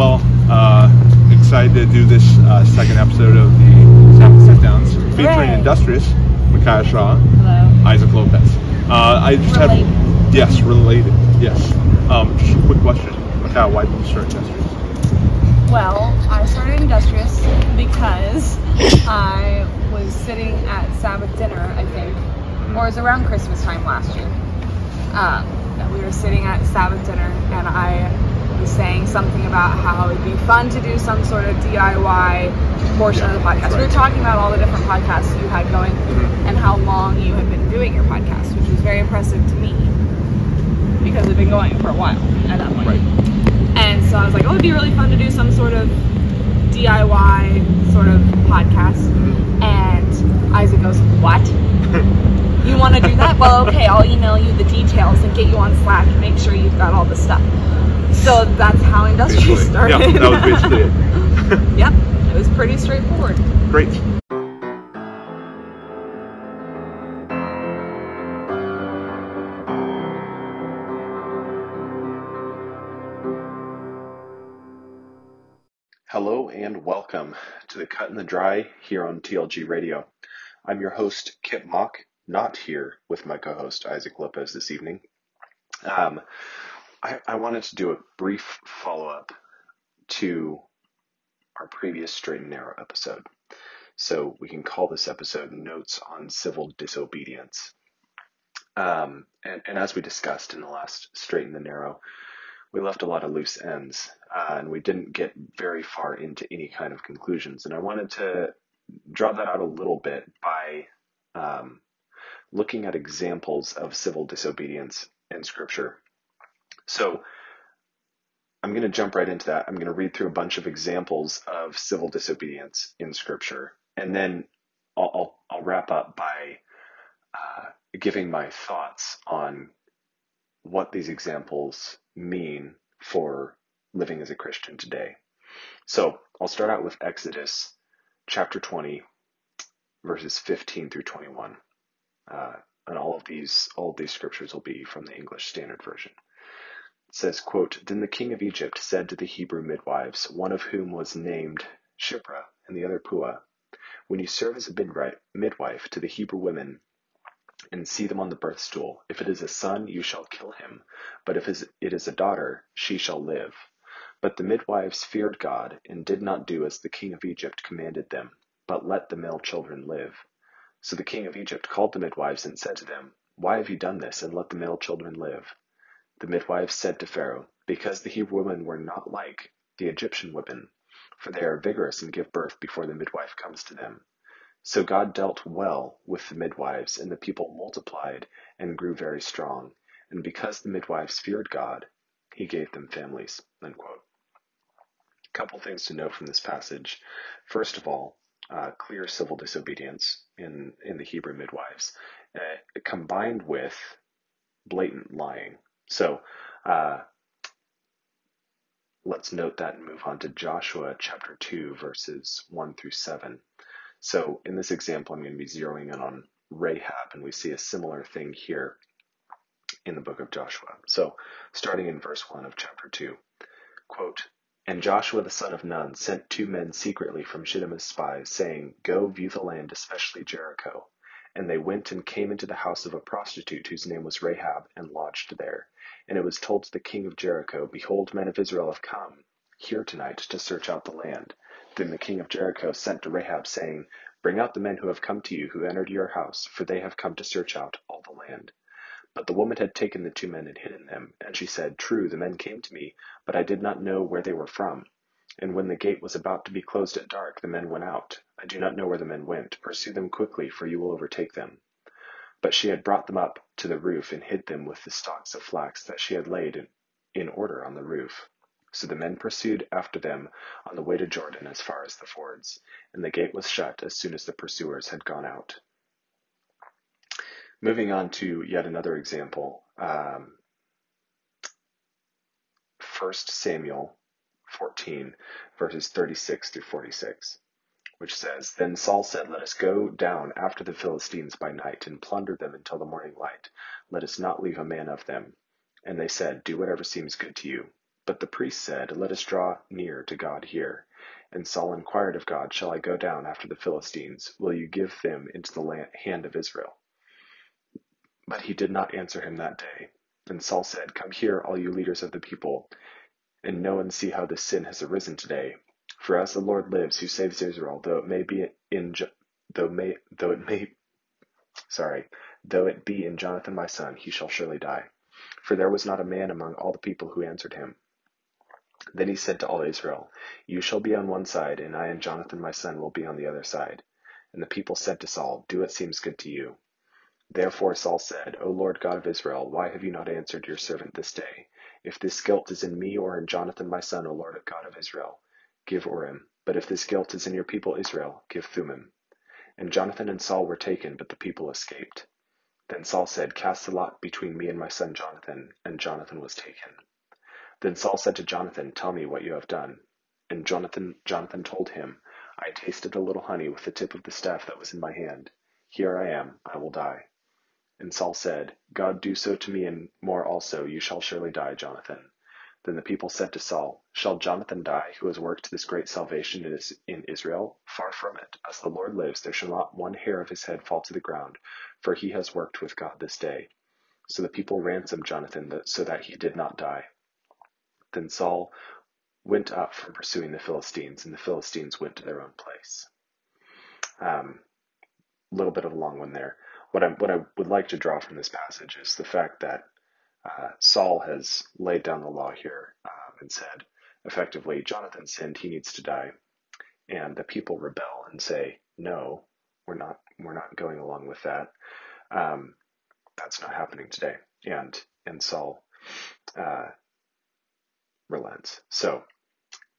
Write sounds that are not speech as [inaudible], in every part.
well, uh, excited to do this uh, second episode of the Sit Downs featuring Hooray. Industrious, Micaiah Shaw, Hello. Isaac Lopez. Uh, I just Related. have yes, related. Yes. Um, just a quick question, Micaiah, why did you start Industrious? Well, I started Industrious because I was sitting at Sabbath dinner, I think, or it was around Christmas time last year. Um, that we were sitting at Sabbath dinner, and I was saying something about how it'd be fun to do some sort of DIY portion of the podcast. We were talking about all the different podcasts you had going mm-hmm. and how long you had been doing your podcast, which was very impressive to me because we've been going for a while at that point. Right. And so I was like, oh, it'd be really fun to do some sort of DIY sort of podcast. Mm-hmm. And Isaac goes, what? [laughs] you want to do that? Well, okay, I'll email you the details and get you on Slack and make sure you've got all the stuff. So that's how industry Basically. started. Yeah, that was basically it. [laughs] yep, it was pretty straightforward. Great. Hello and welcome to the Cut and the Dry here on TLG Radio. I'm your host, Kip Mock, not here with my co host, Isaac Lopez, this evening. Um, I, I wanted to do a brief follow up to our previous Straight and Narrow episode. So we can call this episode Notes on Civil Disobedience. Um, and, and as we discussed in the last Straight and the Narrow, we left a lot of loose ends uh, and we didn't get very far into any kind of conclusions. And I wanted to draw that out a little bit by um, looking at examples of civil disobedience in Scripture. So I'm going to jump right into that. I'm going to read through a bunch of examples of civil disobedience in Scripture, and then I'll, I'll, I'll wrap up by uh, giving my thoughts on what these examples mean for living as a Christian today. So I'll start out with Exodus chapter 20, verses 15 through 21. Uh, and all of these, all of these scriptures will be from the English Standard Version. It says, quote, Then the king of Egypt said to the Hebrew midwives, one of whom was named Shiphrah and the other Puah, When you serve as a midwife to the Hebrew women, and see them on the birth stool. If it is a son, you shall kill him, but if it is a daughter, she shall live. But the midwives feared God, and did not do as the king of Egypt commanded them, but let the male children live. So the king of Egypt called the midwives and said to them, Why have you done this, and let the male children live? The midwives said to Pharaoh, Because the Hebrew women were not like the Egyptian women, for they are vigorous and give birth before the midwife comes to them. So God dealt well with the midwives, and the people multiplied and grew very strong. And because the midwives feared God, he gave them families. Unquote. A couple things to note from this passage. First of all, uh, clear civil disobedience in, in the Hebrew midwives, uh, combined with blatant lying. So uh, let's note that and move on to Joshua chapter 2, verses 1 through 7. So in this example, I'm going to be zeroing in on Rahab, and we see a similar thing here in the book of Joshua. So starting in verse 1 of chapter 2, quote, And Joshua the son of Nun sent two men secretly from Shittim as spies, saying, Go view the land, especially Jericho. And they went and came into the house of a prostitute whose name was Rahab, and lodged there. And it was told to the king of Jericho, Behold, men of Israel have come here tonight to search out the land. Then the king of Jericho sent to Rahab, saying, Bring out the men who have come to you, who entered your house, for they have come to search out all the land. But the woman had taken the two men and hidden them, and she said, True, the men came to me, but I did not know where they were from. And when the gate was about to be closed at dark, the men went out. I do not know where the men went. Pursue them quickly, for you will overtake them. But she had brought them up to the roof and hid them with the stalks of flax that she had laid in, order on the roof. So the men pursued after them on the way to Jordan as far as the fords, and the gate was shut as soon as the pursuers had gone out. Moving on to yet another example, um, 1 Samuel 14, verses 36 through 46, which says, Then Saul said, Let us go down after the Philistines by night and plunder them until the morning light. Let us not leave a man of them. And they said, Do whatever seems good to you. But the priest said, Let us draw near to God here. And Saul inquired of God, Shall I go down after the Philistines? Will you give them into the hand of Israel? But he did not answer him that day. And Saul said, Come here, all you leaders of the people, and know and see how this sin has arisen today. For as the Lord lives, who saves Israel, though it may be in though may though it may sorry, though it be in Jonathan my son, he shall surely die. For there was not a man among all the people who answered him. Then he said to all Israel, You shall be on one side, and I and Jonathan my son will be on the other side. And the people said to Saul, Do what seems good to you. Therefore Saul said, O Lord God of Israel, why have you not answered your servant this day? If this guilt is in me or in Jonathan my son, O Lord God of Israel, give Urim. But if this guilt is in your people Israel, give Thummim. And Jonathan and Saul were taken, but the people escaped. Then Saul said, Cast the lot between me and my son Jonathan. And Jonathan was taken. Then Saul said to Jonathan, Tell me what you have done. And Jonathan, Jonathan told him, I tasted a little honey with the tip of the staff that was in my hand. Here I am, I will die. And Saul said, God do so to me and more also, you shall surely die, Jonathan. Then the people said to Saul, Shall Jonathan die, who has worked this great salvation in Israel? Far from it. As the Lord lives, there shall not one hair of his head fall to the ground, for he has worked with God this day. So the people ransomed Jonathan so that he did not die. Then Saul went up from pursuing the Philistines, and the Philistines went to their own place. A um, little bit of a long one there. What I, what I would like to draw from this passage is the fact that uh, Saul has laid down the law here um, and said, effectively, Jonathan sinned, he needs to die. And the people rebel and say, no, we're not, we're not going along with that. Um, that's not happening today. And, and Saul, uh, relents. So,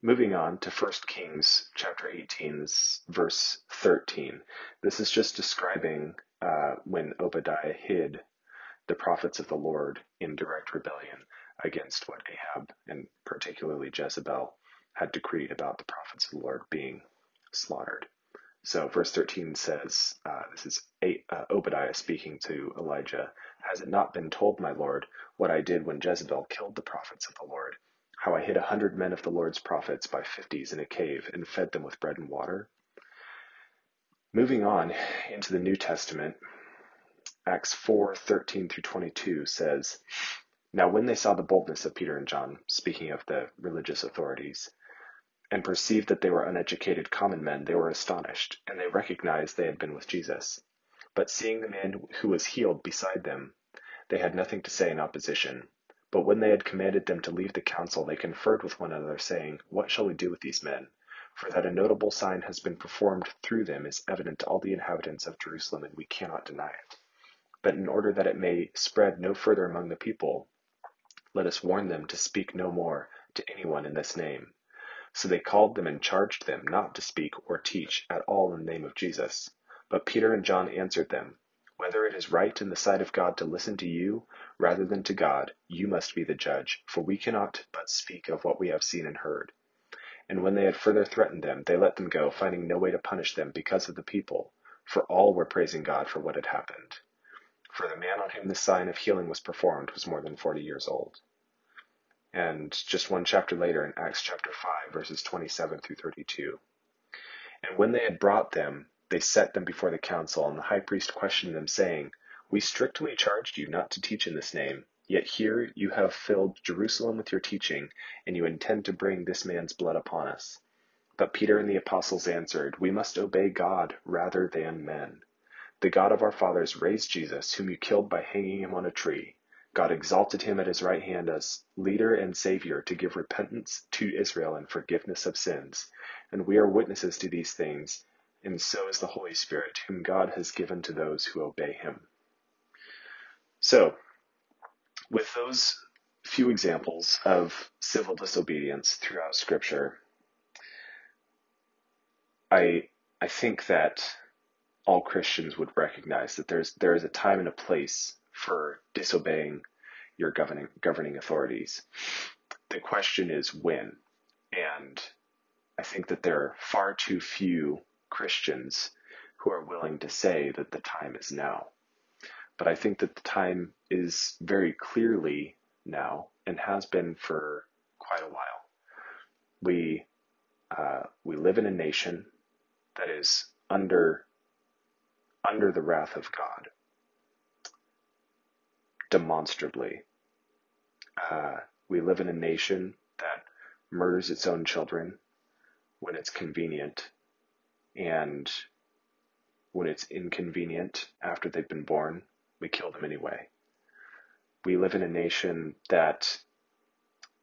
moving on to 1 Kings chapter 18, verse 13. This is just describing uh, when Obadiah hid the prophets of the Lord in direct rebellion against what Ahab and particularly Jezebel had decreed about the prophets of the Lord being slaughtered. So, verse 13 says, uh, This is uh, Obadiah speaking to Elijah. Has it not been told, my Lord, what I did when Jezebel killed the prophets of the Lord? How I hid a hundred men of the Lord's prophets by fifties in a cave and fed them with bread and water? Moving on into the New Testament, Acts 4 13 through 22 says, Now when they saw the boldness of Peter and John, speaking of the religious authorities, and perceived that they were uneducated common men, they were astonished, and they recognized they had been with Jesus. But seeing the man who was healed beside them, they had nothing to say in opposition. But when they had commanded them to leave the council, they conferred with one another, saying, What shall we do with these men? For that a notable sign has been performed through them is evident to all the inhabitants of Jerusalem, and we cannot deny it. But in order that it may spread no further among the people, let us warn them to speak no more to anyone in this name. So they called them and charged them not to speak or teach at all in the name of Jesus. But Peter and John answered them, Whether it is right in the sight of God to listen to you rather than to God, you must be the judge, for we cannot but speak of what we have seen and heard. And when they had further threatened them, they let them go, finding no way to punish them because of the people, for all were praising God for what had happened for the man on whom the sign of healing was performed was more than 40 years old. And just one chapter later in Acts chapter 5, verses 27 through 32. And when they had brought them, they set them before the council, and the high priest questioned them, saying, We strictly charged you not to teach in this name, yet here you have filled Jerusalem with your teaching, and you intend to bring this man's blood upon us. But Peter and the apostles answered, We must obey God rather than men. The God of our fathers raised Jesus, whom you killed by hanging him on a tree. God exalted him at his right hand as leader and savior to give repentance to Israel and forgiveness of sins. And we are witnesses to these things, and so is the Holy Spirit, whom God has given to those who obey him. So, with those few examples of civil disobedience throughout Scripture, I I think that all Christians would recognize that there's there is a time and a place for disobeying your governing governing authorities. The question is when, and I think that there are far too few Christians who are willing to say that the time is now. But I think that the time is very clearly now and has been for quite a while. We uh, we live in a nation that is under under the wrath of God, demonstrably. Uh, we live in a nation that murders its own children when it's convenient, and when it's inconvenient after they've been born, we kill them anyway. We live in a nation that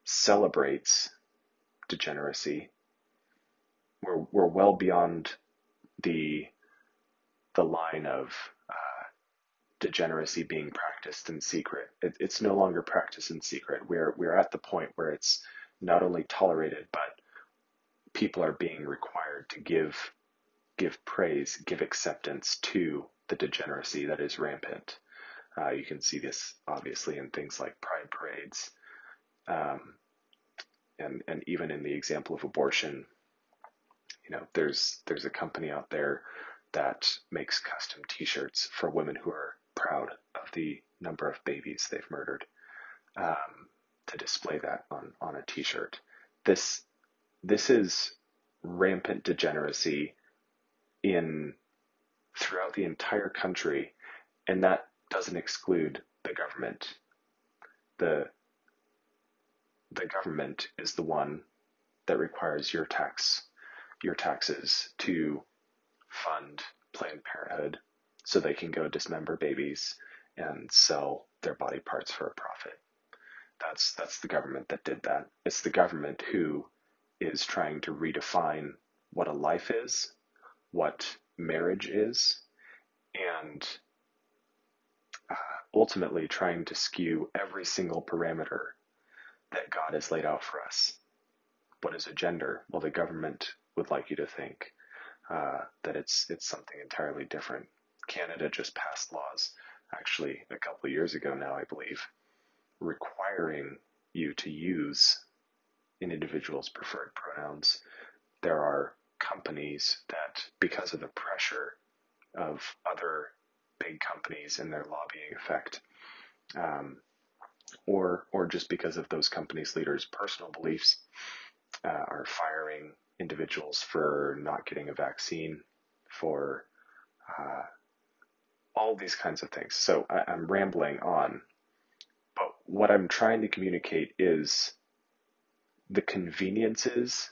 celebrates degeneracy. We're, we're well beyond the, the line of uh, degeneracy being practiced in secret. It, it's no longer practiced in secret. We're, we're at the point where it's not only tolerated, but people are being required to give give praise, give acceptance to the degeneracy that is rampant. Uh, you can see this obviously in things like pride parades, um, and and even in the example of abortion. You know, there's there's a company out there that makes custom T-shirts for women who are proud of the number of babies they've murdered um, to display that on on a T-shirt. This this is rampant degeneracy in throughout the entire country, and that doesn't exclude the government. The the government is the one that requires your tax your taxes to fund Planned Parenthood so they can go dismember babies and sell their body parts for a profit. That's that's the government that did that. It's the government who is trying to redefine what a life is what marriage is and ultimately trying to skew every single parameter that God has laid out for us. What is a gender? Well, the government would like you to think uh, that it's it's something entirely different. Canada just passed laws, actually a couple of years ago now, I believe, requiring you to use an individual's preferred pronouns. There are companies that, because of the pressure of other big companies and their lobbying effect, um, or or just because of those companies' leaders' personal beliefs, uh, are firing individuals for not getting a vaccine, for uh, all these kinds of things. So I, I'm rambling on, but what I'm trying to communicate is the conveniences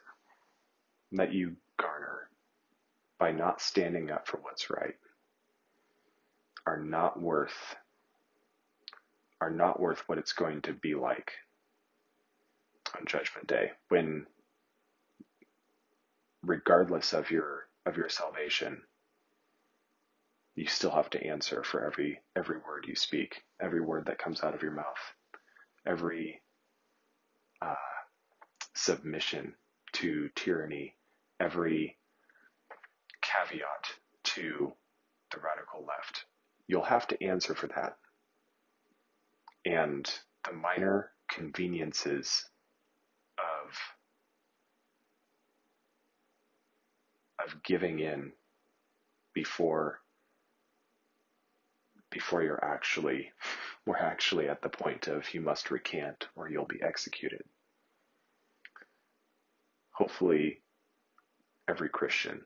that you garner by not standing up for what's right are not worth are not worth what it's going to be like on judgment day when regardless of your of your salvation you still have to answer for every every word you speak every word that comes out of your mouth every uh, submission to tyranny every caveat to the radical left. You'll have to answer for that. And the minor conveniences of of giving in before before you're actually [laughs] we're actually at the point of you must recant or you'll be executed. Hopefully every Christian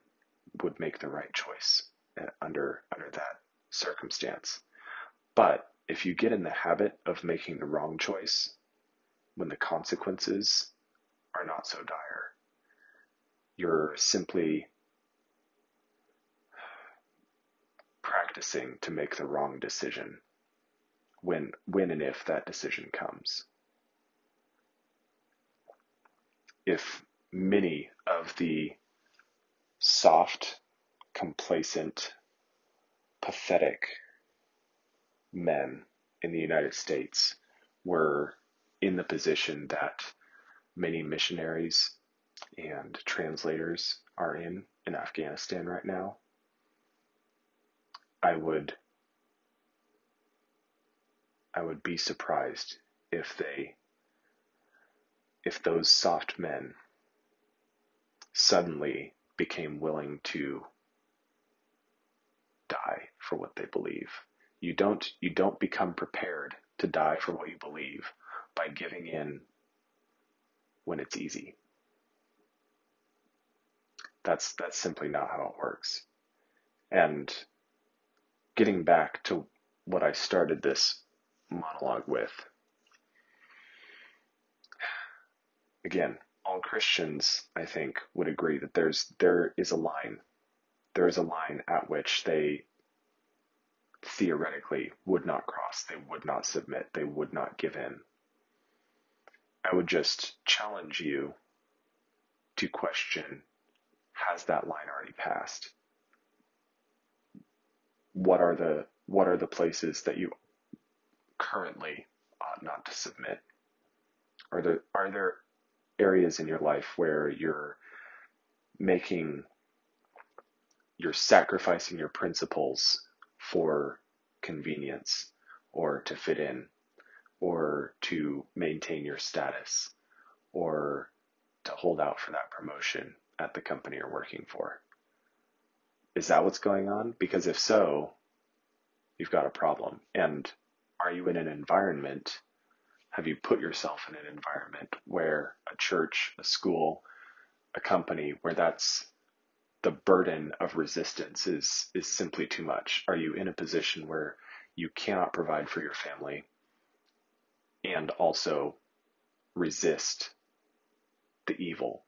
would make the right choice uh, under under that circumstance. But if you get in the habit of making the wrong choice when the consequences are not so dire, you're simply practicing to make the wrong decision when when and if that decision comes. If many of the soft, complacent, pathetic men in the United States were in the position that many missionaries and translators are in in Afghanistan right now, I would I would be surprised if they if those soft men suddenly became willing to die for what they believe. You don't you don't become prepared to die for what you believe by giving in when it's easy. That's that's simply not how it works. And getting back to what I started this monologue with. Again, all Christians, I think, would agree that there's there is a line. There is a line at which they theoretically would not cross, they would not submit, they would not give in. I would just challenge you to question has that line already passed? What are the what are the places that you currently ought not to submit? Are there are there areas in your life where you're making you're sacrificing your principles for convenience or to fit in or to maintain your status or to hold out for that promotion at the company you're working for. Is that what's going on? Because if so, you've got a problem. And are you in an environment? Have you put yourself in an environment where a church, a school, a company where that's the burden of resistance is is simply too much? Are you in a position where you cannot provide for your family and also resist the evil?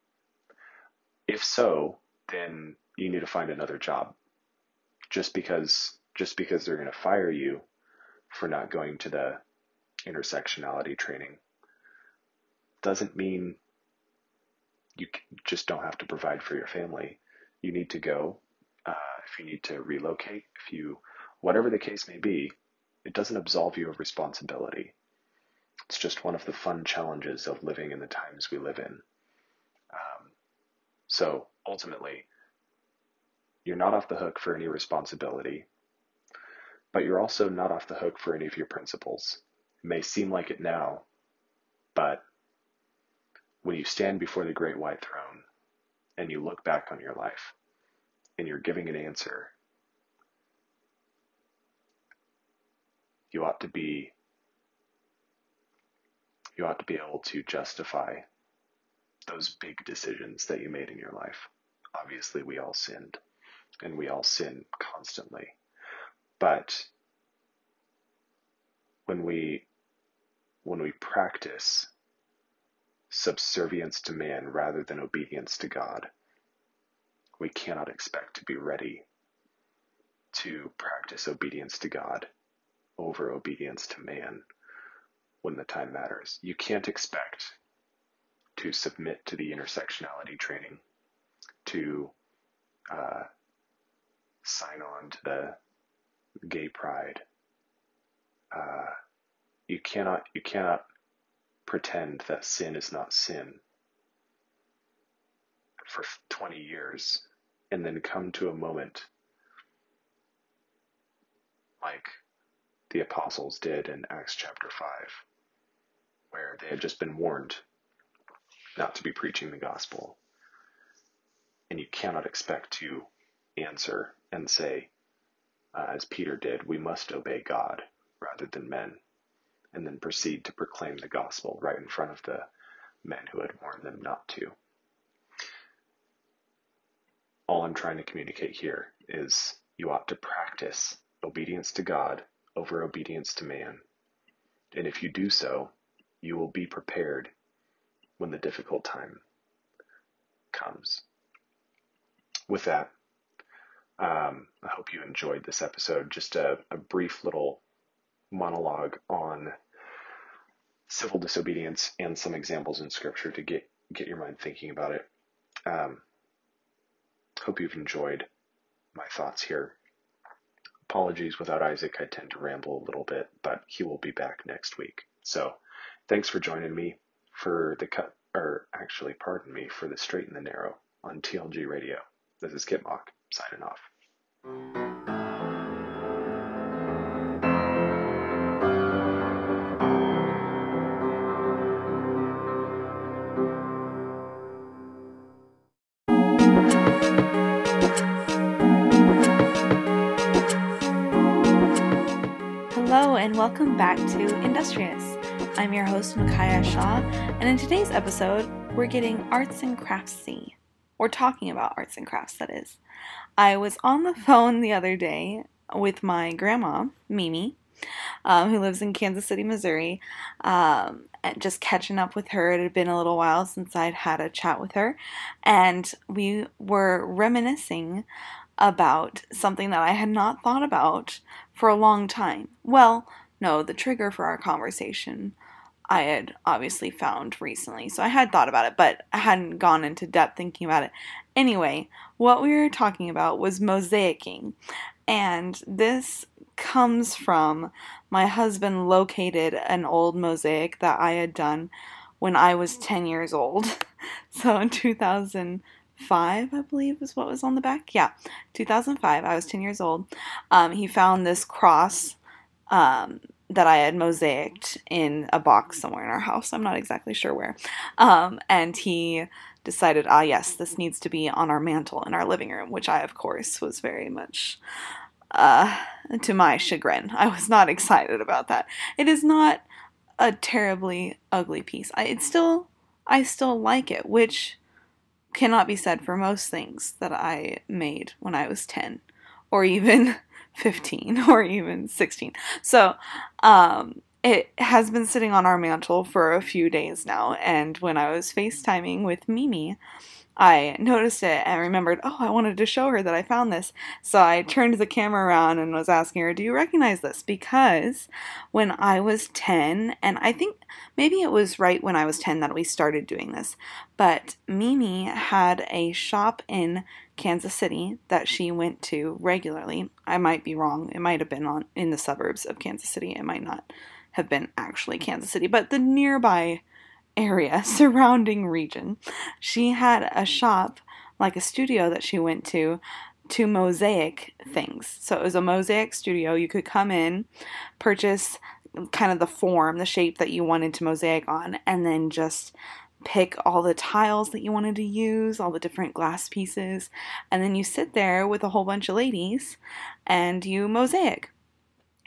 If so, then you need to find another job. Just because just because they're going to fire you for not going to the intersectionality training doesn't mean you just don't have to provide for your family. You need to go. Uh, if you need to relocate, if you, whatever the case may be, it doesn't absolve you of responsibility. It's just one of the fun challenges of living in the times we live in. Um, so ultimately, you're not off the hook for any responsibility, but you're also not off the hook for any of your principles. It may seem like it now, but when you stand before the great white throne and you look back on your life and you're giving an answer, you ought to be you ought to be able to justify those big decisions that you made in your life. Obviously, we all sinned and we all sin constantly. But when we when we practice subservience to man rather than obedience to God, we cannot expect to be ready to practice obedience to God over obedience to man when the time matters. You can't expect to submit to the intersectionality training, to uh, sign on to the gay pride. Uh, you cannot you cannot pretend that sin is not sin for 20 years and then come to a moment like the apostles did in Acts chapter 5 where they had just been warned not to be preaching the gospel. And you cannot expect to answer and say uh, as Peter did, we must obey God rather than men, and then proceed to proclaim the gospel right in front of the men who had warned them not to. All I'm trying to communicate here is you ought to practice obedience to God over obedience to man. And if you do so, you will be prepared when the difficult time comes. With that, um, I hope you enjoyed this episode. Just a, a brief little monologue on civil disobedience and some examples in scripture to get get your mind thinking about it. Um, hope you've enjoyed my thoughts here. Apologies without Isaac, I tend to ramble a little bit, but he will be back next week. So, thanks for joining me for the cut, or actually, pardon me, for the straight and the narrow on TLG Radio. This is Kit Mock signing off. And welcome back to Industrious. I'm your host, Micaiah Shaw, and in today's episode, we're getting arts and craftsy. We're talking about arts and crafts, that is. I was on the phone the other day with my grandma, Mimi, um, who lives in Kansas City, Missouri, um, and just catching up with her. It had been a little while since I'd had a chat with her, and we were reminiscing about something that I had not thought about for a long time. Well, no, the trigger for our conversation I had obviously found recently. So I had thought about it, but I hadn't gone into depth thinking about it. Anyway, what we were talking about was mosaicing. And this comes from my husband located an old mosaic that I had done when I was 10 years old. [laughs] so in 2005, I believe is what was on the back. Yeah, 2005. I was 10 years old. Um, he found this cross um, that I had mosaiced in a box somewhere in our house. I'm not exactly sure where. Um, and he decided, ah, yes, this needs to be on our mantle in our living room, which I, of course, was very much uh, to my chagrin. I was not excited about that. It is not a terribly ugly piece. I, it's still, I still like it, which cannot be said for most things that I made when I was 10 or even [laughs] 15 or even 16. So, um, it has been sitting on our mantle for a few days now, and when I was FaceTiming with Mimi, I noticed it and remembered, oh, I wanted to show her that I found this. So I turned the camera around and was asking her, Do you recognize this? Because when I was 10, and I think maybe it was right when I was 10 that we started doing this, but Mimi had a shop in Kansas City that she went to regularly. I might be wrong. It might have been on in the suburbs of Kansas City. It might not have been actually Kansas City, but the nearby area, [laughs] surrounding region. She had a shop, like a studio that she went to, to mosaic things. So it was a mosaic studio. You could come in, purchase kind of the form, the shape that you wanted to mosaic on, and then just pick all the tiles that you wanted to use, all the different glass pieces, and then you sit there with a whole bunch of ladies and you mosaic.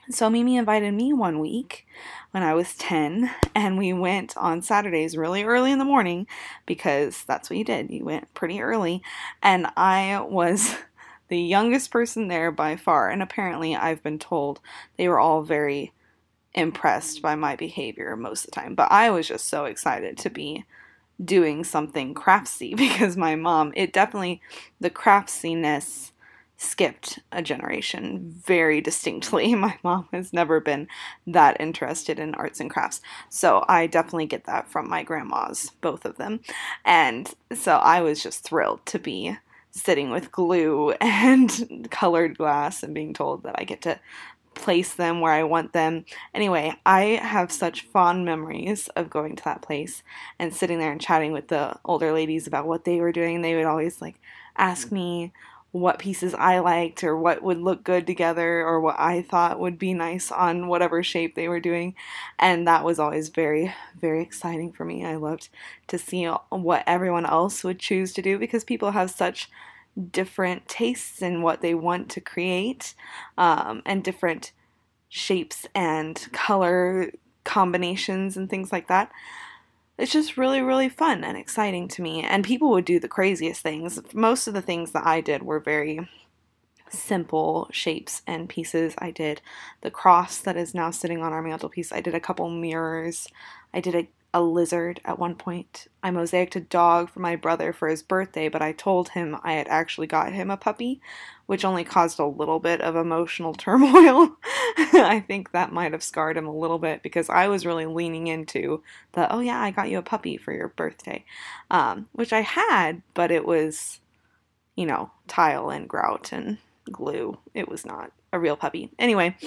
So Mimi invited me one week when I was 10, and we went on Saturdays really early in the morning because that's what you did. You went pretty early, and I was [laughs] the youngest person there by far. And apparently, I've been told they were all very impressed by my behavior most of the time. But I was just so excited to be doing something craftsy [laughs] because my mom, it definitely, the craftiness skipped a generation very distinctly. [laughs] My mom has never been that interested in arts and crafts. So I definitely get that from my grandmas, both of them. And so I was just thrilled to be sitting with glue [laughs] and colored glass and being told that I get to place them where I want them. Anyway, I have such fond memories of going to that place and sitting there and chatting with the older ladies about what they were doing. They would always like ask me what pieces I liked or what would look good together or what I thought would be nice on whatever shape they were doing. And that was always very, very exciting for me. I loved to see what everyone else would choose to do because people have such different tastes in what they want to create um, and different shapes and color combinations and things like that it's just really, really fun and exciting to me. And people would do the craziest things. Most of the things that I did were very simple shapes and pieces. I did the cross that is now sitting on our mantelpiece. I did a couple mirrors. I did a a lizard at one point. I mosaicked a dog for my brother for his birthday, but I told him I had actually got him a puppy, which only caused a little bit of emotional [laughs] turmoil. I think that might have scarred him a little bit because I was really leaning into the, oh yeah, I got you a puppy for your birthday, um, which I had, but it was, you know, tile and grout and glue. It was not a real puppy. Anyway,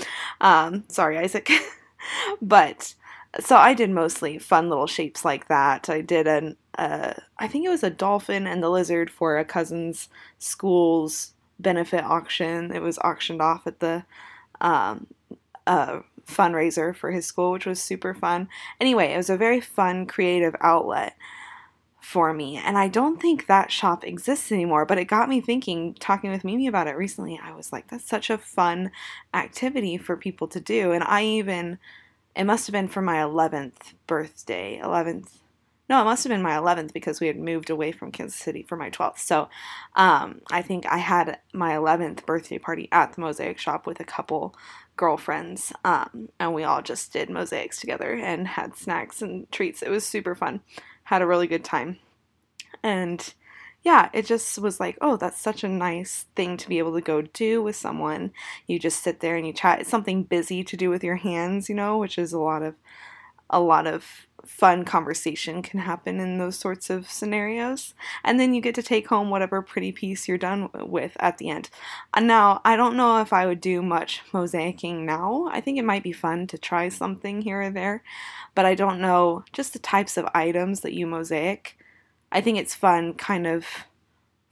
um, sorry, Isaac. [laughs] but so I did mostly fun little shapes like that. I did an uh, I think it was a dolphin and the lizard for a cousin's school's benefit auction. It was auctioned off at the um, uh, fundraiser for his school, which was super fun. Anyway, it was a very fun, creative outlet for me. And I don't think that shop exists anymore, but it got me thinking, talking with Mimi about it recently. I was like, that's such a fun activity for people to do. And I even it must have been for my 11th birthday, 11th no, it must have been my 11th because we had moved away from Kansas City for my 12th. So um, I think I had my 11th birthday party at the Mosaic Shop with a couple girlfriends, um, and we all just did mosaics together and had snacks and treats. It was super fun. Had a really good time. And yeah, it just was like, oh, that's such a nice thing to be able to go do with someone. You just sit there and you chat. It's something busy to do with your hands, you know, which is a lot of a lot of fun conversation can happen in those sorts of scenarios. And then you get to take home whatever pretty piece you're done with at the end. And now, I don't know if I would do much mosaicing now. I think it might be fun to try something here or there, but I don't know just the types of items that you mosaic. I think it's fun kind of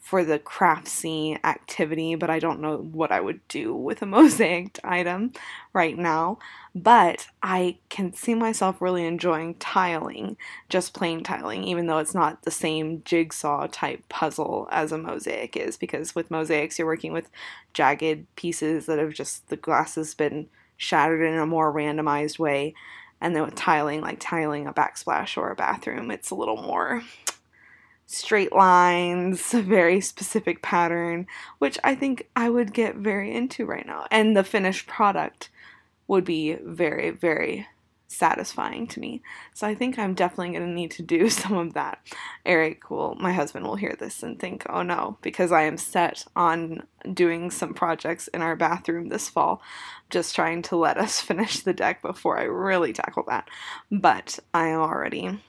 for the craftsy activity, but I don't know what I would do with a [laughs] mosaic item right now. But I can see myself really enjoying tiling, just plain tiling, even though it's not the same jigsaw type puzzle as a mosaic is, because with mosaics you're working with jagged pieces that have just the glass has been shattered in a more randomized way. And then with tiling, like tiling a backsplash or a bathroom, it's a little more straight lines, a [laughs] very specific pattern, which I think I would get very into right now. And the finished product would be very, very satisfying to me. So I think I'm definitely going to need to do [laughs] some of that. Eric will, my husband will hear this and think, oh no, because I am set on doing some projects in our bathroom this fall, just trying to let us [laughs] finish the deck before I really tackle that. But I am already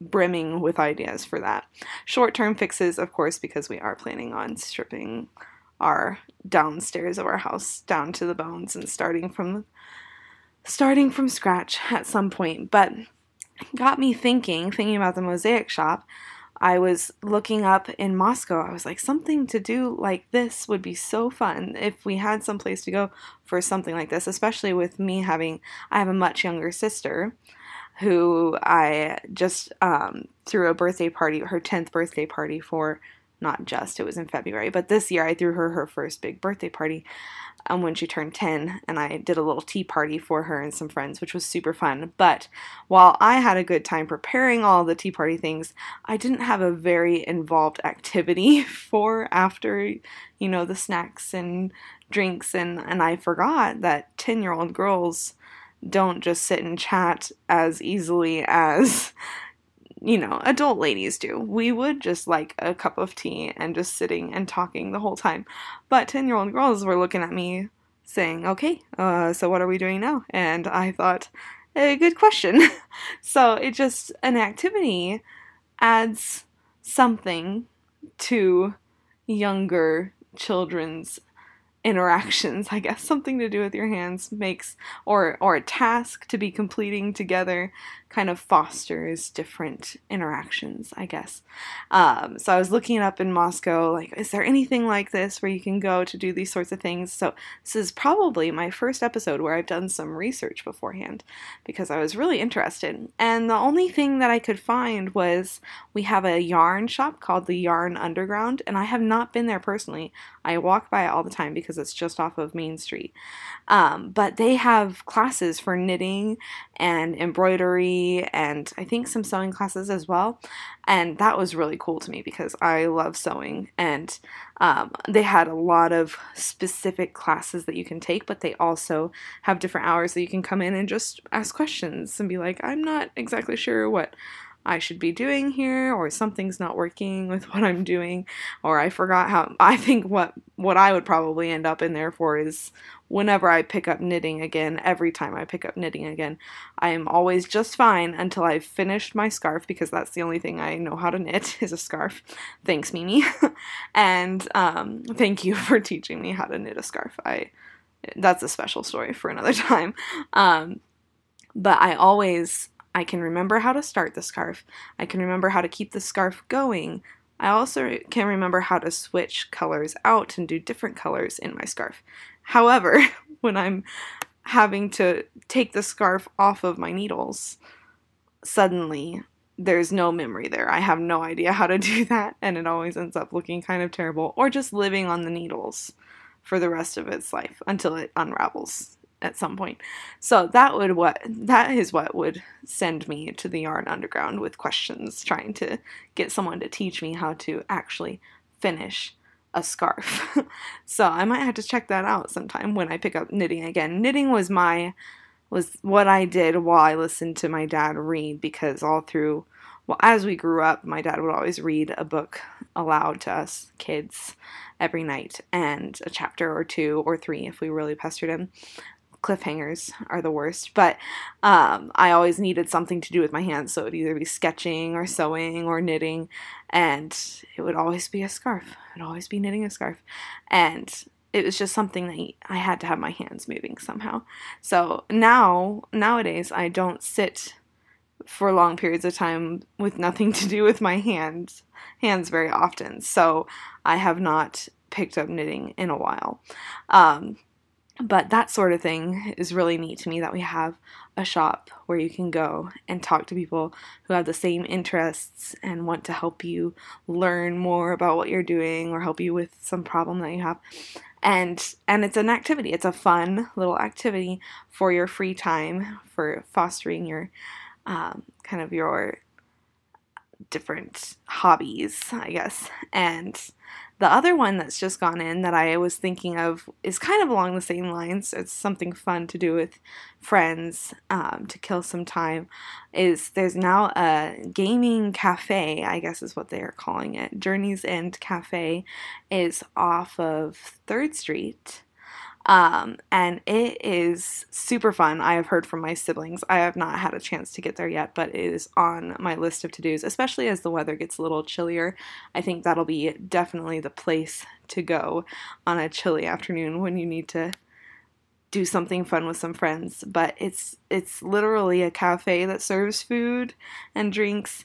brimming with ideas for that. Short term fixes, of course, because we are planning on stripping our downstairs of our house down to the bones and starting from starting from scratch at some point. But got me thinking, thinking about the mosaic shop. I was looking up in Moscow. I was like, something to do like this would be so fun if we had some place to go for something like this, especially with me having, I have a much younger sister who I just um, threw a birthday party, her 10th birthday party for, not just, it was in February, but this year I threw her her first big birthday party um, when she turned 10, and I did a little tea party for her and some friends, which was super fun. But while I had a good time preparing all the tea party things, I didn't have a very involved activity [laughs] for after, you know, the snacks and drinks, and, and I forgot that 10 year old girls don't just sit and chat as easily as you know adult ladies do. We would just like a cup of tea and just sitting and talking the whole time. But 10 year old girls were looking at me saying okay uh, so what are we doing now? And i thought a good question. [laughs] So it just an activity adds something to younger children's interactions i guess something to do with your hands makes or or a task to be completing together kind of fosters different interactions i guess. Um, so i was looking it up in moscow like is there anything like this where you can go to do these sorts of things? So this is probably my first episode where i've done some research beforehand because i was really interested. And the only thing that i could find was we have a yarn shop called the yarn underground and i have not been there personally. I walk by it all the time because it's just off of main street. Um, but they have classes for knitting and embroidery and I think some sewing classes as well. And that was really cool to me because I love sewing. And um, they had a lot of specific classes that you can take, but they also have different hours that you can come in and just ask questions and be like, I'm not exactly sure what I should be doing here or something's not working with [laughs] what I'm doing or I forgot how I think what what I would probably end up in there for is whenever I pick up knitting again, every time I pick up knitting again, I am always just fine until I've finished my scarf because that's the only thing I know how to knit [laughs] is a scarf. Thanks, Mimi. [laughs] and um, thank you for teaching me how to knit a scarf. I that's a special story for another time. Um, but I always I can remember how to start the scarf. I can remember how to keep the scarf going. I also can remember how to switch colors out and do different colors in my scarf. However, [laughs] when I'm having to take the scarf off of my needles, suddenly there's no memory there. I have no idea how to do [laughs] that, and it always ends up looking kind of terrible, or just living on the needles for the rest of its life until it unravels at some point. So that would what that is what would send me to the yarn underground with questions trying to get someone to teach me how to actually finish a scarf. [laughs] so I might have to check that out sometime when I pick up knitting again. Knitting was my was what I did while I listened to my dad read because all through well as we grew up my dad would always read a book aloud to us kids every night and a chapter or two or three if we really pestered him cliffhangers are the worst but um, i always needed something to do with my hands so it would either be sketching or sewing or knitting and it would always be a scarf it would always be knitting a scarf and it was just something that I had to have my hands moving somehow. So now, nowadays, I don't sit for long periods of time with nothing to do with my hands hands very often. So I have not picked up knitting in a while. Um, but that sort of thing is really neat to me that we have a shop where you can go and talk to people who have the same interests and want to help you learn more about what you're doing or help you with some problem that you have. And and it's an activity. It's a fun little activity for your free time for fostering your um, kind of your different hobbies i guess. And the other one that's just gone in that I was thinking of is kind of along the same lines. It's something fun to do with friends um, to kill some time. Is there's now a gaming cafe, I guess is what they are calling it. Journey's End Cafe is off of Third Street um, and it is super fun. I have heard from my siblings. I have not had a chance to get there yet, but it is on my list of to dos, especially as the weather gets a little chillier. I think that'll be definitely the place to go on a chilly afternoon when you need to do something fun with some friends but it's it's literally a cafe that serves food and drinks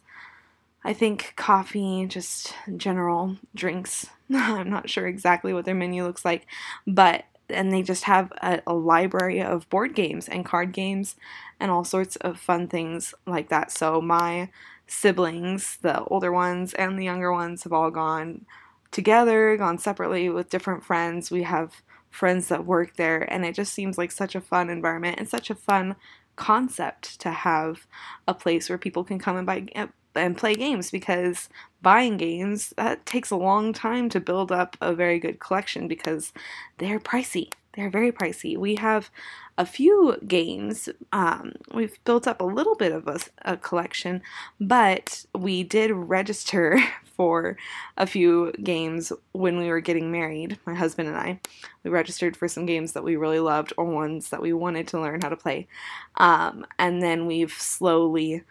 I think coffee, just general drinks. [laughs] I'm not sure exactly what their menu looks like, but and they just have a, a, library of board games and card games and all sorts of fun things like that. So my siblings, the older ones and the younger ones, have all gone together, gone separately with different friends. We have friends that work there, and it just seems like such a fun environment and such a fun concept to have a place where people can come and buy and play games because buying games that takes a long time to build up a very good collection because they're pricey. They're very pricey. We have a few games um, we've built up a little bit of a, a collection but we did register [laughs] for a few games when we were getting married my husband and i. We registered for some games that we really loved or ones that we wanted to learn how to play. Um, and then we've slowly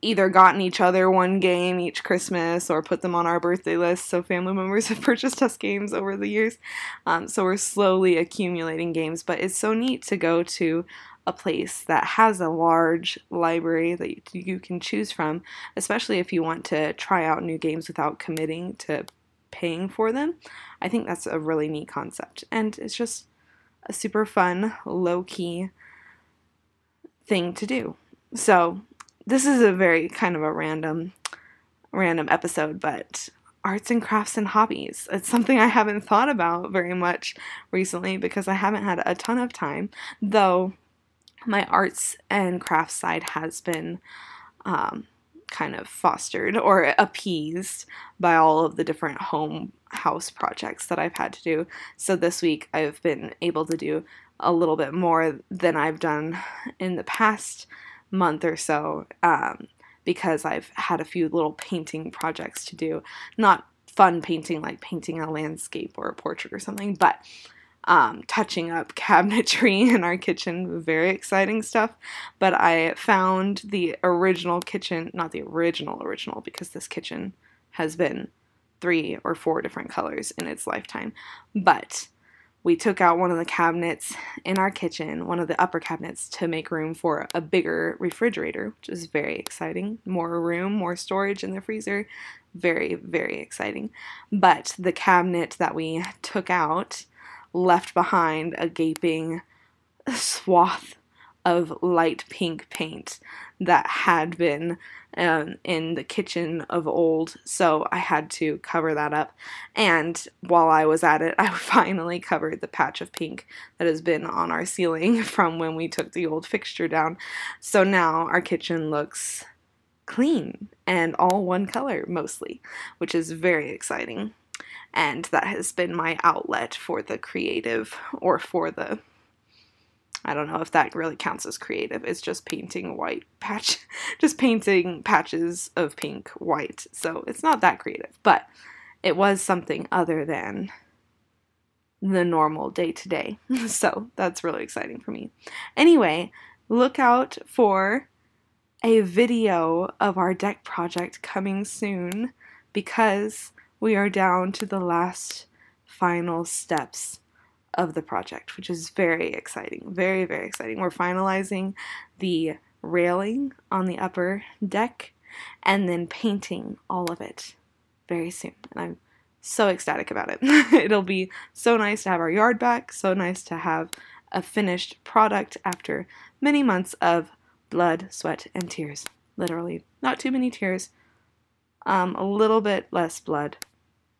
either gotten each other one game each Christmas or put them on our birthday list. So family members [laughs] have purchased us games over the years. Um, so we're slowly accumulating games, but it's so neat to go to a place that has a large library that you can choose from, especially if you want to try out new games without committing to paying for them. I think that's a really neat concept. And it's just a super fun, low key thing to do. So this is a very kind of a random random episode, but arts and crafts and hobbies. It's something I haven't thought about very much recently because I haven't had a ton of time, though my arts and crafts side has been um, kind of fostered or appeased by all of the different home house projects that I've had to do. So this week I've been able to do a little bit more than I've done in the past month or so um, because I've had a few little painting projects to do. Not fun painting like painting a landscape or a portrait or something, but um, touching up [laughs] cabinetry in our kitchen. Very exciting stuff. But I found the original kitchen, not the original original, because this kitchen has been three or four different colors in its lifetime. But we took out one of the cabinets in our kitchen, one of the upper cabinets, to make room for a bigger refrigerator, which is very exciting. More room, more storage in the freezer. Very, very exciting. But the cabinet that we took out left behind a gaping swath of light pink paint that had been um, in the kitchen of old, so I had to cover that up. And while I was at it, [laughs] I finally covered the patch of pink that has been on our ceiling [laughs] from when we took the old fixture down. So now our kitchen looks clean and all one color mostly, which is very exciting. And that has been my outlet for the creative or for the I don't know if that really counts as creative. It's just painting white patch, [laughs] just painting patches of pink white. So it's not that creative, but it was something other than the normal day to day. So that's really exciting for me. Anyway, look out for a video of our deck project coming soon because we are down to the last final steps of the project, which is very exciting. Very, very exciting. We're finalizing the railing on the upper deck and then painting all of it very soon. And I'm so ecstatic about it. [laughs] It'll be so nice to have our yard back, so nice to have a finished product after many months of blood, sweat, and tears. Literally, not too many tears, um, a little bit less blood,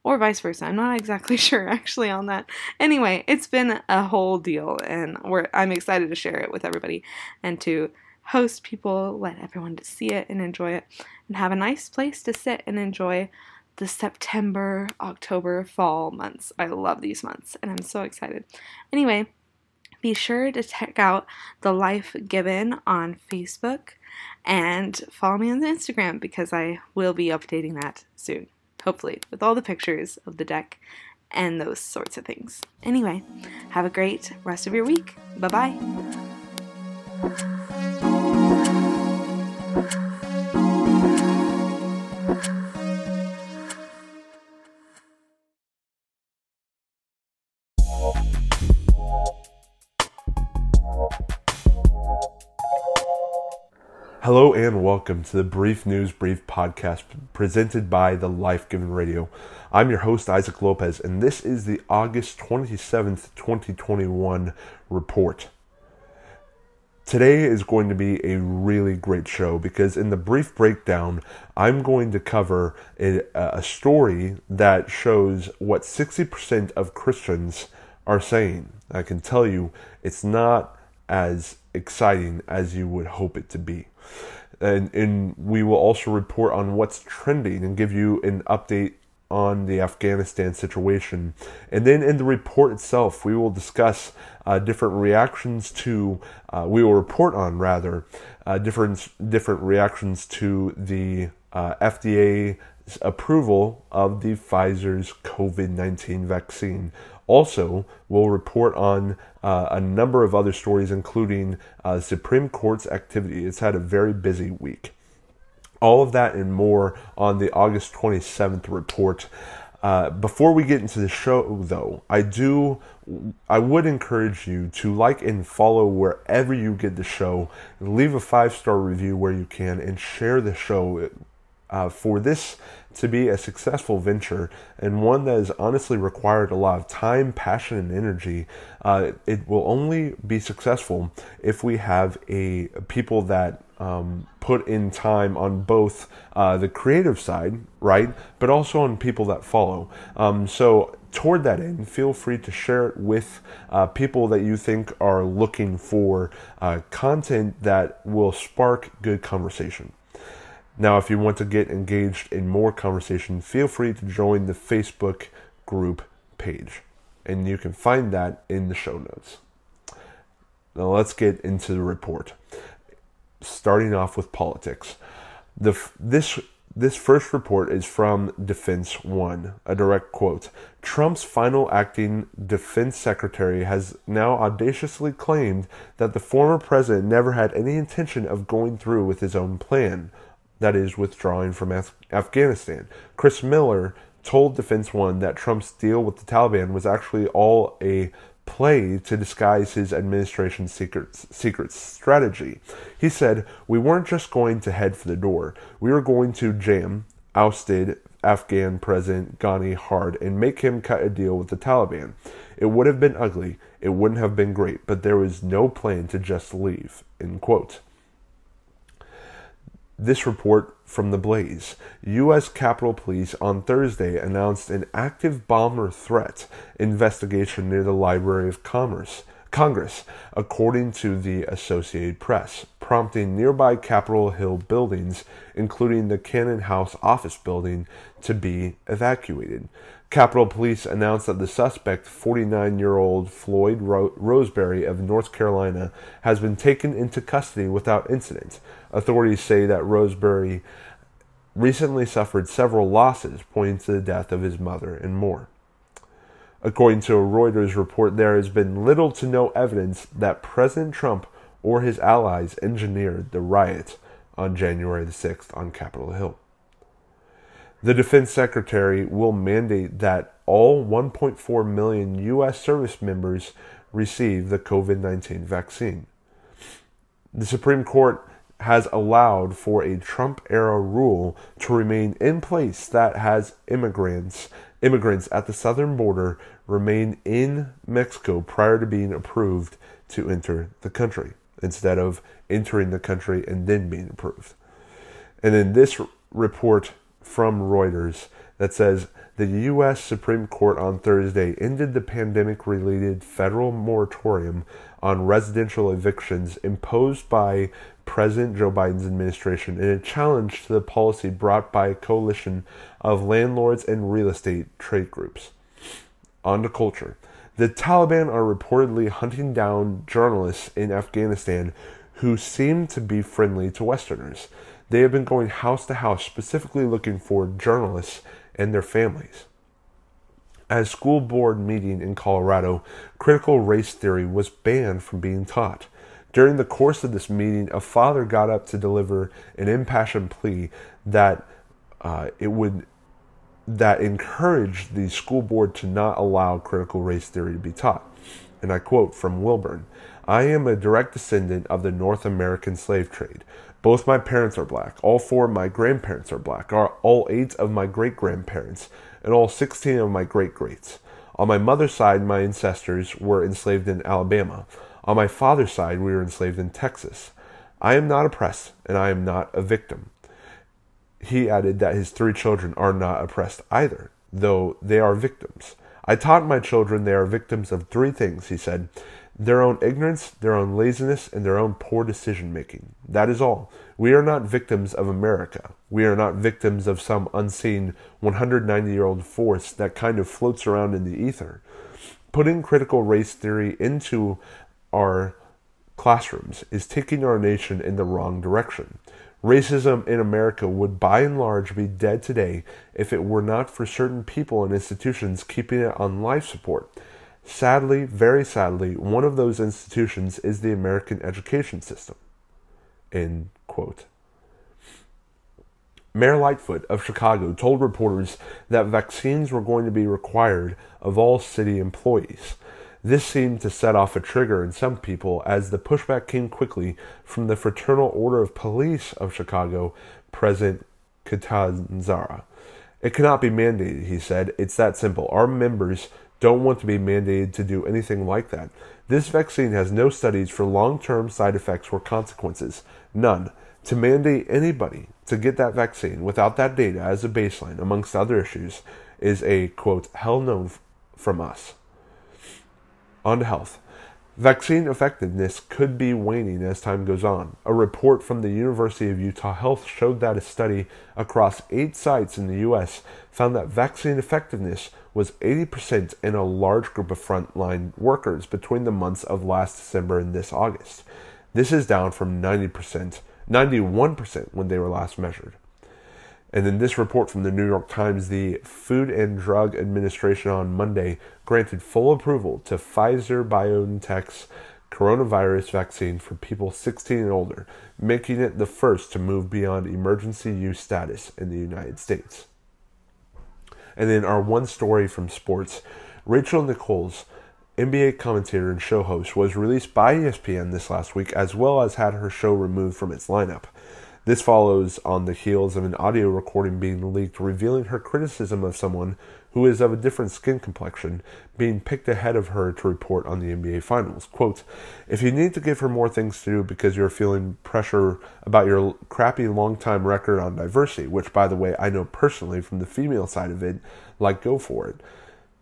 or vice versa. I'm not exactly [laughs] sure actually on that. Anyway, it's been a whole deal, and I'm excited to share it with everybody and to host people, let everyone to see it and enjoy it, and have a nice place to sit and enjoy the September, October, fall months. I love these months, and I'm so excited. Anyway, be sure to check out the Life Given on Facebook and follow me on Instagram because I will be updating that soon hopefully, with all the pictures of the deck and those sorts of things. Anyway, have a great rest of your week. Bye bye. Hello and welcome to the Brief News Brief podcast presented by the Life Given Radio. I'm your host, Isaac Lopez, and this is the August 27th, 2021 report. Today is going to be a really great show because in the brief breakdown, I'm going to cover a, a story that shows what 60% of Christians are saying. I can tell you it's not as exciting as you would hope it to be. And, and we will also report on what's trending and give you an update on the Afghanistan situation. And then in the report itself, we will discuss uh, different reactions to, uh, we will report on rather, uh, different, different reactions to the uh, FDA approval of the Pfizer's COVID 19 vaccine. Also, we'll report on uh, a number of other stories, including uh, Supreme Court's activity. It's had a very busy week. All of that and more on the August 27th report. Uh, before we get into the show, though, I do, I would encourage you to like and follow wherever you get the show. Leave a five star review where you can, and share the show. Uh, for this to be a successful venture and one that has honestly required a lot of time, passion, and energy, uh, it will only be successful if we have a people that um, put in time on both uh, the creative side, right, but also on people that follow. Um, so toward that end, feel free to share it with uh, people that you think are looking for uh, content that will spark good conversation. Now, if you want to get engaged in more conversation, feel free to join the Facebook group page, and you can find that in the show notes. Now, let's get into the report. Starting off with politics. The, this this first report is from Defense One, a direct quote. Trump's final acting defense secretary has now audaciously claimed that the former president never had any intention of going through with his own plan that is, withdrawing from Af- Afghanistan. Chris Miller told Defense One that Trump's deal with the Taliban was actually all a play to disguise his administration's secret, secret strategy. He said, We weren't just going to head for the door, we were going to jam ousted Afghan President Ghani hard and make him cut a deal with the Taliban. It would have been ugly, it wouldn't have been great, but there was no plan to just leave. End quote. This report from The Blaze U.S. Capitol Police on Thursday announced an active bomber threat investigation near the Library of Commerce. Congress, according to the Associated Press, prompting nearby Capitol Hill buildings, including the Cannon House office building, to be evacuated. Capitol Police announced that the suspect, 49 year old Floyd Ro- Roseberry of North Carolina, has been taken into custody without incident. Authorities say that Roseberry recently suffered several losses, pointing to the death of his mother and more. According to a Reuters report, there has been little to no evidence that President Trump or his allies engineered the riot on January the 6th on Capitol Hill. The defense secretary will mandate that all 1.4 million U.S. service members receive the COVID 19 vaccine. The Supreme Court has allowed for a Trump era rule to remain in place that has immigrants immigrants at the southern border remain in Mexico prior to being approved to enter the country instead of entering the country and then being approved. And in this report from Reuters that says the U.S. Supreme Court on Thursday ended the pandemic related federal moratorium on residential evictions imposed by President Joe Biden's administration in a challenge to the policy brought by a coalition of landlords and real estate trade groups. On to culture. The Taliban are reportedly hunting down journalists in Afghanistan who seem to be friendly to Westerners. They have been going house to house specifically looking for journalists and their families. At a school board meeting in Colorado, critical race theory was banned from being taught. During the course of this meeting, a father got up to deliver an impassioned plea that uh, it would that encouraged the school board to not allow critical race theory to be taught. And I quote from Wilburn I am a direct descendant of the North American slave trade. Both my parents are black. All four of my grandparents are black. All eight of my great grandparents, and all 16 of my great greats. On my mother's side, my ancestors were enslaved in Alabama. On my father's side, we were enslaved in Texas. I am not oppressed, and I am not a victim. He added that his three children are not oppressed either, though they are victims. I taught my children they are victims of three things, he said their own ignorance, their own laziness, and their own poor decision making. That is all. We are not victims of America. We are not victims of some unseen 190 year old force that kind of floats around in the ether. Putting critical race theory into our classrooms is taking our nation in the wrong direction. Racism in America would by and large be dead today if it were not for certain people and institutions keeping it on life support. Sadly, very sadly, one of those institutions is the American education system. End quote. Mayor Lightfoot of Chicago told reporters that vaccines were going to be required of all city employees. This seemed to set off a trigger in some people as the pushback came quickly from the Fraternal Order of Police of Chicago, President Catanzara. It cannot be mandated, he said. It's that simple. Our members don't want to be mandated to do anything like that. This vaccine has no studies for long term side effects or consequences. None. To mandate anybody to get that vaccine without that data as a baseline, amongst other issues, is a quote, hell no from us. On to health. Vaccine effectiveness could be waning as time goes on. A report from the University of Utah Health showed that a study across eight sites in the U.S. found that vaccine effectiveness was 80% in a large group of frontline workers between the months of last December and this August. This is down from 90%, 91% when they were last measured. And then this report from the New York Times, the Food and Drug Administration on Monday granted full approval to Pfizer BioNTech's coronavirus vaccine for people 16 and older, making it the first to move beyond emergency use status in the United States. And then our one story from sports Rachel Nichols, NBA commentator and show host, was released by ESPN this last week, as well as had her show removed from its lineup. This follows on the heels of an audio recording being leaked revealing her criticism of someone who is of a different skin complexion, being picked ahead of her to report on the NBA Finals. Quote, If you need to give her more things to do because you're feeling pressure about your crappy long time record on diversity, which, by the way, I know personally from the female side of it, like, go for it.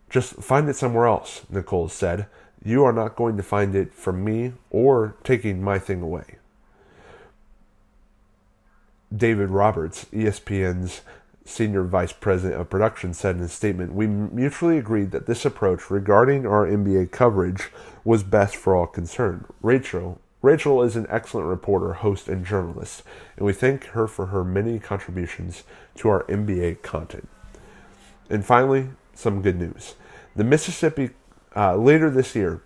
Just find it somewhere else, Nichols said. You are not going to find it from me or taking my thing away. David Roberts, ESPN's senior vice president of production, said in a statement We mutually agreed that this approach regarding our NBA coverage was best for all concerned. Rachel, Rachel is an excellent reporter, host, and journalist, and we thank her for her many contributions to our NBA content. And finally, some good news. The Mississippi, uh, later this year,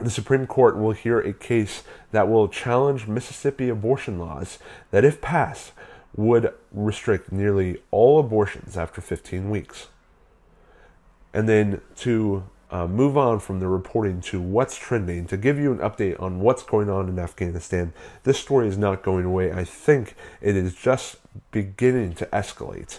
the Supreme Court will hear a case that will challenge Mississippi abortion laws that, if passed, would restrict nearly all abortions after 15 weeks. And then to uh, move on from the reporting to what's trending, to give you an update on what's going on in Afghanistan, this story is not going away. I think it is just beginning to escalate.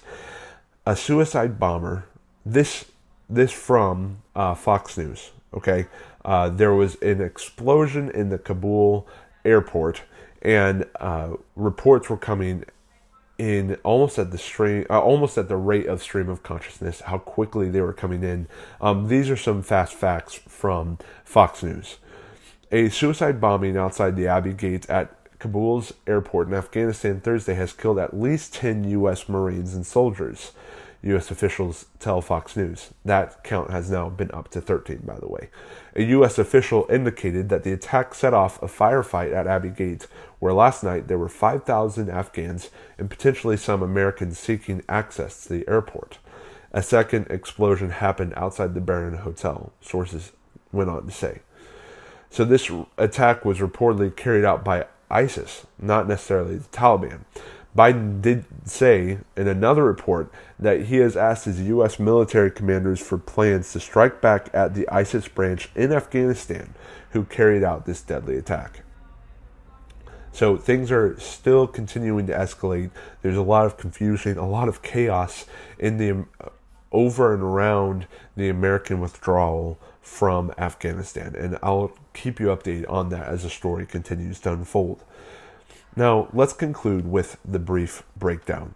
A suicide bomber, this this from uh, Fox News. Okay, uh, there was an explosion in the Kabul airport, and uh, reports were coming in almost at the stream, uh, almost at the rate of stream of consciousness. How quickly they were coming in. Um, these are some fast facts from Fox News. A suicide bombing outside the Abbey Gate at Kabul's airport in Afghanistan Thursday has killed at least 10 U.S. Marines and soldiers. U.S. officials tell Fox News. That count has now been up to 13, by the way. A U.S. official indicated that the attack set off a firefight at Abbey Gate, where last night there were 5,000 Afghans and potentially some Americans seeking access to the airport. A second explosion happened outside the Baron Hotel, sources went on to say. So, this attack was reportedly carried out by ISIS, not necessarily the Taliban. Biden did say in another report that he has asked his U.S. military commanders for plans to strike back at the ISIS branch in Afghanistan who carried out this deadly attack. So things are still continuing to escalate. There's a lot of confusion, a lot of chaos in the over and around the American withdrawal from Afghanistan, and I'll keep you updated on that as the story continues to unfold. Now, let's conclude with the brief breakdown.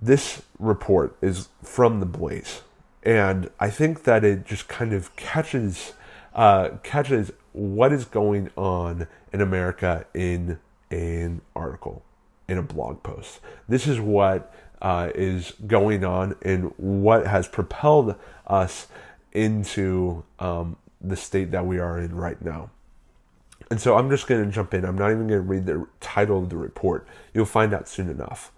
This report is from the Blaze, and I think that it just kind of catches uh, catches what is going on in America in an article, in a blog post. This is what uh, is going on and what has propelled us into um, the state that we are in right now. And so I'm just going to jump in. I'm not even going to read the title of the report. You'll find out soon enough.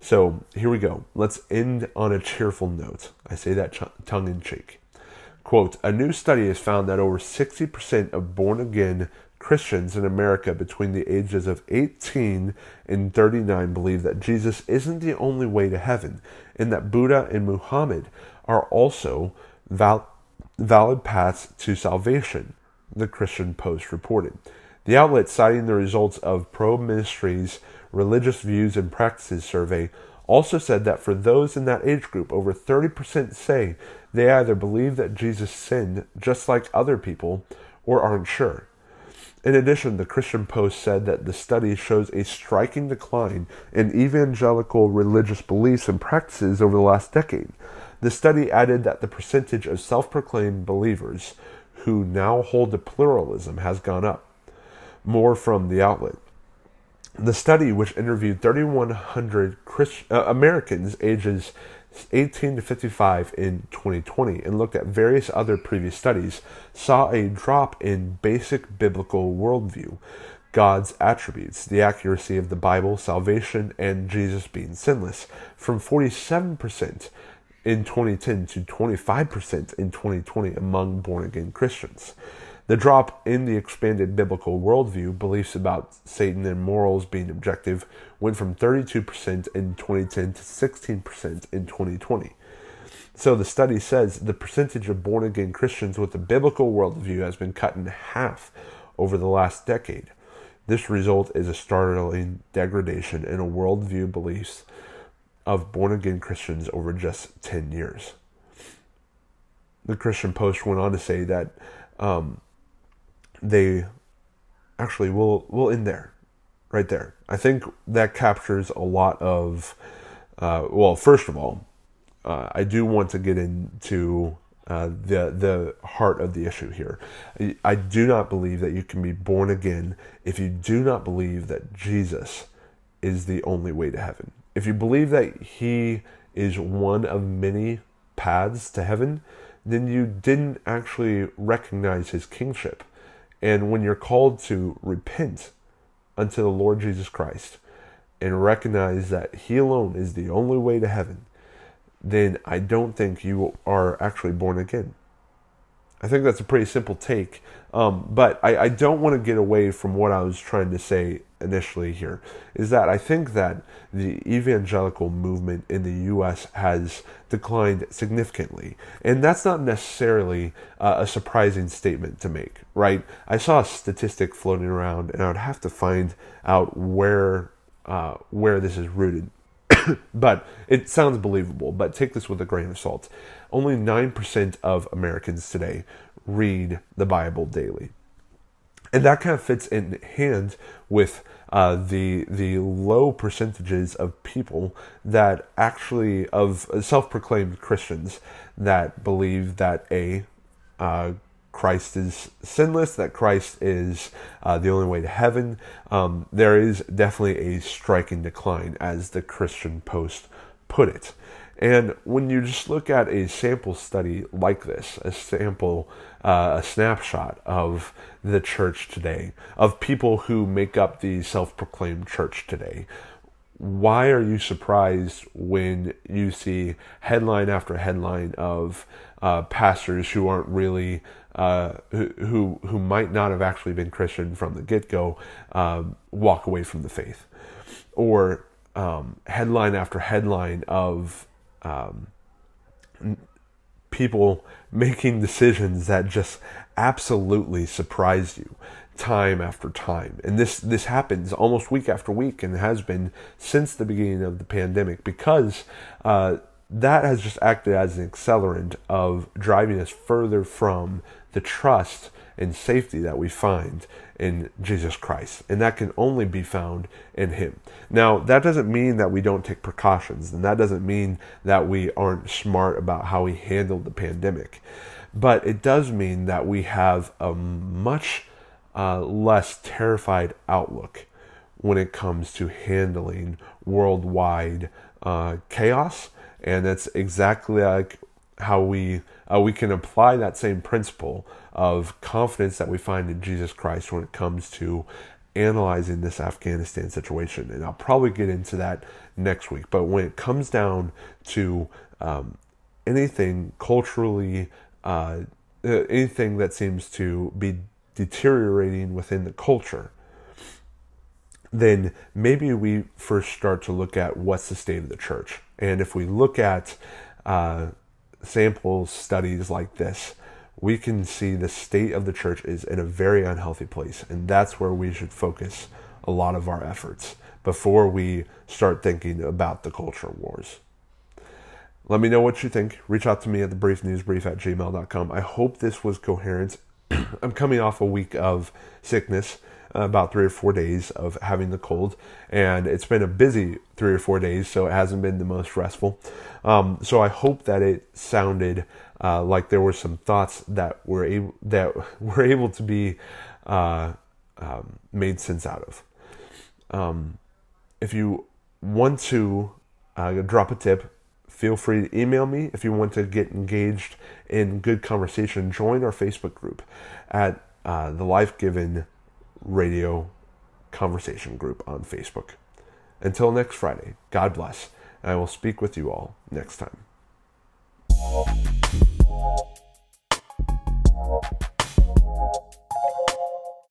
So here we go. Let's end on a cheerful note. I say that ch- tongue in cheek. Quote A new study has found that over 60% of born again Christians in America between the ages of 18 and 39 believe that Jesus isn't the only way to heaven, and that Buddha and Muhammad are also val- valid paths to salvation the Christian Post reported. The outlet, citing the results of Probe Ministries' Religious Views and Practices survey, also said that for those in that age group, over 30% say they either believe that Jesus sinned just like other people or aren't sure. In addition, the Christian Post said that the study shows a striking decline in evangelical religious beliefs and practices over the last decade. The study added that the percentage of self proclaimed believers who now hold the pluralism has gone up. More from the outlet. The study, which interviewed 3,100 Christ- uh, Americans ages 18 to 55 in 2020 and looked at various other previous studies, saw a drop in basic biblical worldview, God's attributes, the accuracy of the Bible, salvation, and Jesus being sinless, from 47% in 2010 to 25% in 2020 among born again Christians. The drop in the expanded biblical worldview, beliefs about Satan and morals being objective, went from 32% in 2010 to 16% in 2020. So the study says the percentage of born again Christians with a biblical worldview has been cut in half over the last decade. This result is a startling degradation in a worldview beliefs of born again Christians over just 10 years. The Christian Post went on to say that um, they actually will will end there, right there. I think that captures a lot of. Uh, well, first of all, uh, I do want to get into uh, the the heart of the issue here. I do not believe that you can be born again if you do not believe that Jesus is the only way to heaven. If you believe that He is one of many paths to heaven, then you didn't actually recognize His kingship. And when you're called to repent unto the Lord Jesus Christ and recognize that He alone is the only way to heaven, then I don't think you are actually born again. I think that's a pretty simple take. Um, but I, I don't want to get away from what I was trying to say initially here. Is that I think that the evangelical movement in the U.S. has declined significantly. And that's not necessarily uh, a surprising statement to make, right? I saw a statistic floating around, and I would have to find out where. Uh, where this is rooted [coughs] but it sounds believable, but take this with a grain of salt. Only 9% of Americans today read the Bible daily. And that kind of fits in hand with uh, the the low percentages of people that actually of self-proclaimed Christians that believe that a uh, Christ is sinless, that Christ is uh, the only way to heaven, um, there is definitely a striking decline, as the Christian Post put it. And when you just look at a sample study like this, a sample, uh, a snapshot of the church today, of people who make up the self proclaimed church today, why are you surprised when you see headline after headline of uh, pastors who aren't really uh, who who might not have actually been Christian from the get go um, walk away from the faith, or um, headline after headline of um, people making decisions that just absolutely surprise you time after time. And this this happens almost week after week and has been since the beginning of the pandemic because uh, that has just acted as an accelerant of driving us further from the trust and safety that we find in Jesus Christ. And that can only be found in Him. Now, that doesn't mean that we don't take precautions, and that doesn't mean that we aren't smart about how we handled the pandemic. But it does mean that we have a much uh, less terrified outlook when it comes to handling worldwide uh, chaos. And that's exactly like how we uh, we can apply that same principle of confidence that we find in Jesus Christ when it comes to analyzing this Afghanistan situation. And I'll probably get into that next week. But when it comes down to um, anything culturally, uh, uh anything that seems to be deteriorating within the culture, then maybe we first start to look at what's the state of the church. And if we look at uh, sample studies like this, we can see the state of the church is in a very unhealthy place. And that's where we should focus a lot of our efforts before we start thinking about the culture wars. Let me know what you think. Reach out to me at the briefnewsbrief at gmail.com. I hope this was coherent. [clears throat] I'm coming off a week of sickness about three or four days of having the cold, and it's been a busy three or four days, so it hasn't been the most restful. Um, so I hope that it sounded uh, like there were some thoughts that were able that [laughs] were able to be uh, um, made sense out of. Um, if you want to uh, drop a tip, feel free to email me. If you want to get engaged in good conversation, join our Facebook group at uh, the Life Given radio conversation group on Facebook. Until next Friday, God bless, and I will speak with you all next time.